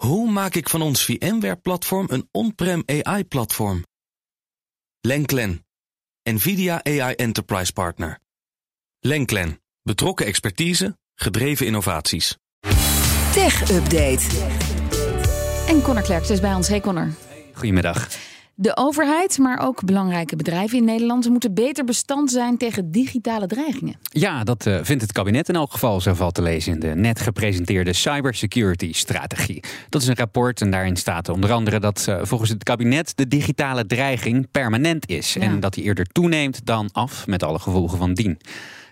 Hoe maak ik van ons VMware-platform een on-prem AI-platform? Lenklen, NVIDIA AI Enterprise Partner. Lenklen, betrokken expertise, gedreven innovaties. Tech Update. En Connor Klerks is bij ons. Hey Connor. Goedemiddag. De overheid, maar ook belangrijke bedrijven in Nederland moeten beter bestand zijn tegen digitale dreigingen. Ja, dat uh, vindt het kabinet in elk geval, zo valt te lezen in de net gepresenteerde cybersecurity-strategie. Dat is een rapport en daarin staat onder andere dat uh, volgens het kabinet de digitale dreiging permanent is ja. en dat die eerder toeneemt dan af met alle gevolgen van dien.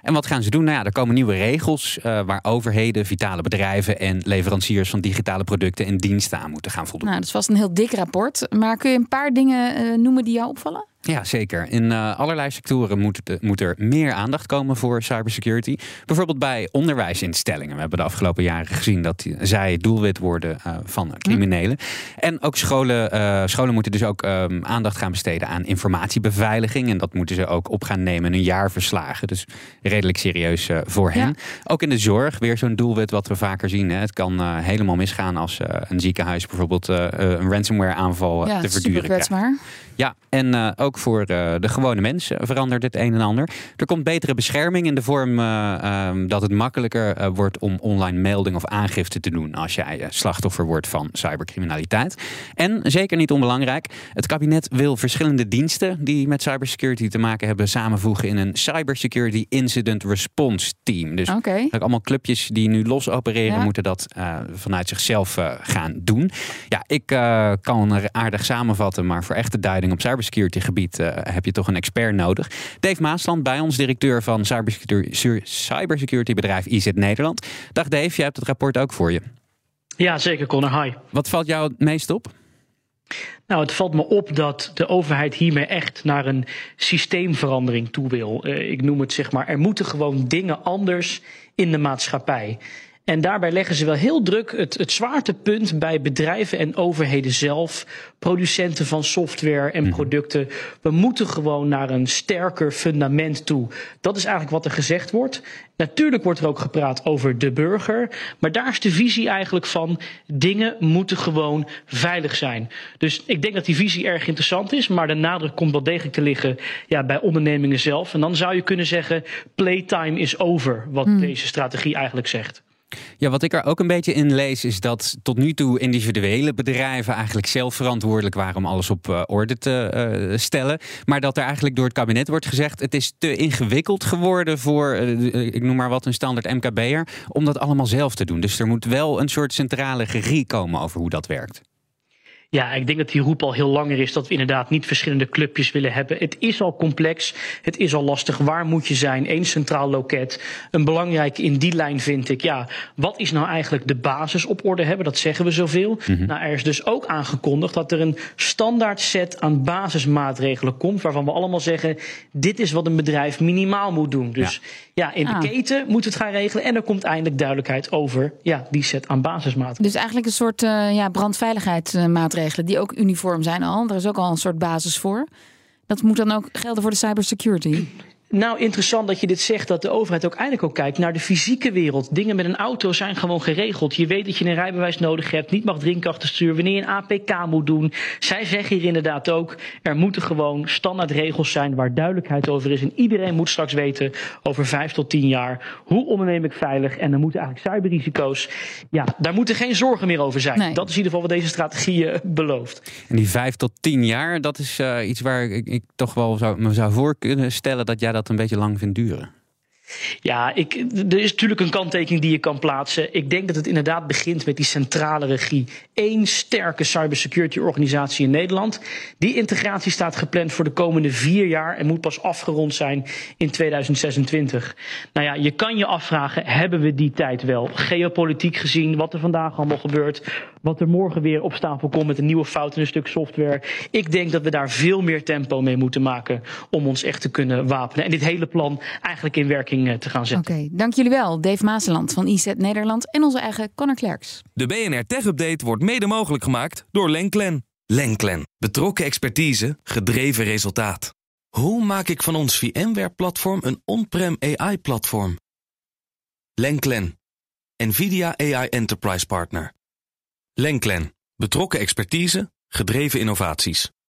En wat gaan ze doen? Nou ja, er komen nieuwe regels uh, waar overheden, vitale bedrijven en leveranciers van digitale producten en diensten aan moeten gaan voldoen. Nou, dat is vast een heel dik rapport. Maar kun je een paar dingen uh, noemen die jou opvallen? Ja, zeker. In uh, allerlei sectoren moet, de, moet, er meer aandacht komen voor cybersecurity. Bijvoorbeeld bij onderwijsinstellingen. We hebben de afgelopen jaren gezien dat zij doelwit worden uh, van criminelen. Hm. En ook scholen, uh, scholen moeten dus ook um, aandacht gaan besteden aan informatiebeveiliging. En dat moeten ze ook op gaan nemen in hun jaarverslagen. Dus redelijk serieus voor hen. Ja. Ook in de zorg, weer zo'n doelwit wat we vaker zien. Hè. Het kan helemaal misgaan als een ziekenhuis bijvoorbeeld een ransomware aanval ja, te verduren krijgt. Ja, en ook voor uh, de gewone mens verandert het een en ander. Er komt betere bescherming in de vorm uh, um, dat het makkelijker wordt om online melding of aangifte te doen als jij slachtoffer wordt van cybercriminaliteit. En zeker niet onbelangrijk, het kabinet wil verschillende diensten die met cybersecurity te maken hebben samenvoegen in een Cybersecurity Incident Response Team. Dus okay. allemaal clubjes die nu los opereren, ja. moeten dat vanuit zichzelf gaan doen. Ja, ik kan er aardig samenvatten, maar voor echte duiding op cybersecurity gebied uh, heb je toch een expert nodig. Dave Maasland bij ons, directeur van cybersecurity, cybersecurity bedrijf IZ Nederland. Dag Dave, jij hebt het rapport ook voor je. Ja, zeker Connor. Hi. Wat valt jou het meest op? Nou, het valt me op dat de overheid hiermee echt naar een systeemverandering toe wil. Uh, ik noem het zeg maar, er moeten gewoon dingen anders in de maatschappij. En daarbij leggen ze wel heel druk het, het zwaartepunt bij bedrijven en overheden zelf, producenten van software en producten. We moeten gewoon naar een sterker fundament toe. Dat is eigenlijk wat er gezegd wordt. Natuurlijk wordt er ook gepraat over de burger, maar daar is de visie eigenlijk van dingen moeten gewoon veilig zijn. Dus ik denk dat die visie erg interessant is, maar de nadruk komt wel degelijk te liggen ja, bij ondernemingen zelf. En dan zou je kunnen zeggen, playtime is over, wat hmm. deze strategie eigenlijk zegt. Ja, wat ik er ook een beetje in lees, is dat tot nu toe individuele bedrijven eigenlijk zelf verantwoordelijk waren om alles op uh, orde te uh, stellen. Maar dat er eigenlijk door het kabinet wordt gezegd: het is te ingewikkeld geworden voor, uh, ik noem maar wat, een standaard MKB'er, om dat allemaal zelf te doen. Dus er moet wel een soort centrale regie komen over hoe dat werkt. Ja, ik denk dat die roep al heel langer is dat we inderdaad niet verschillende clubjes willen hebben. Het is al complex, het is al lastig. Waar moet je zijn? Eén centraal loket. Een belangrijke in die lijn vind ik, ja, wat is nou eigenlijk de basis op orde hebben? Dat zeggen we zoveel. Mm -hmm. Nou, er is dus ook aangekondigd dat er een standaard set aan basismaatregelen komt, waarvan we allemaal zeggen, dit is wat een bedrijf minimaal moet doen. Dus ja, ja in de ah. keten moeten we het gaan regelen en er komt eindelijk duidelijkheid over ja, die set aan basismaatregelen. Dus eigenlijk een soort uh, ja, brandveiligheidsmaatregelen die ook uniform zijn al. Er is ook al een soort basis voor. Dat moet dan ook gelden voor de cybersecurity. Nou, interessant dat je dit zegt, dat de overheid ook eindelijk ook kijkt naar de fysieke wereld. Dingen met een auto zijn gewoon geregeld. Je weet dat je een rijbewijs nodig hebt, niet mag drinken achter stuur, wanneer je een APK moet doen. Zij zeggen hier inderdaad ook, er moeten gewoon standaard regels zijn waar duidelijkheid over is. En iedereen moet straks weten over vijf tot tien jaar, hoe onderneem ik veilig? En dan moeten eigenlijk cyberrisico's, ja, daar moeten geen zorgen meer over zijn. Nee. Dat is in ieder geval wat deze strategie uh, belooft. En die vijf tot tien jaar, dat is uh, iets waar ik, ik, toch wel zou, me zou voor kunnen stellen dat jij dat een beetje lang vindt duren? Ja, ik, er is natuurlijk een kanttekening die je kan plaatsen. Ik denk dat het inderdaad begint met die centrale regie. Eén sterke cybersecurity organisatie in Nederland. Die integratie staat gepland voor de komende vier jaar en moet pas afgerond zijn in 2026. Nou ja, je kan je afvragen, hebben we die tijd wel? Geopolitiek gezien, wat er vandaag allemaal gebeurt. Wat er morgen weer op stapel komt met een nieuwe fout in een stuk software. Ik denk dat we daar veel meer tempo mee moeten maken om ons echt te kunnen wapenen. En dit hele plan eigenlijk in werking te gaan zetten. Oké, okay, dank jullie wel. Dave Maaseland van IZ Nederland en onze eigen Connor Klerks. De BNR Tech Update wordt mede mogelijk gemaakt door Lenklen. Lenklen. Betrokken expertise, gedreven resultaat. Hoe maak ik van ons VMware-platform een on-prem AI-platform? Lenklen. NVIDIA AI Enterprise Partner. Lenklen. Betrokken expertise, gedreven innovaties.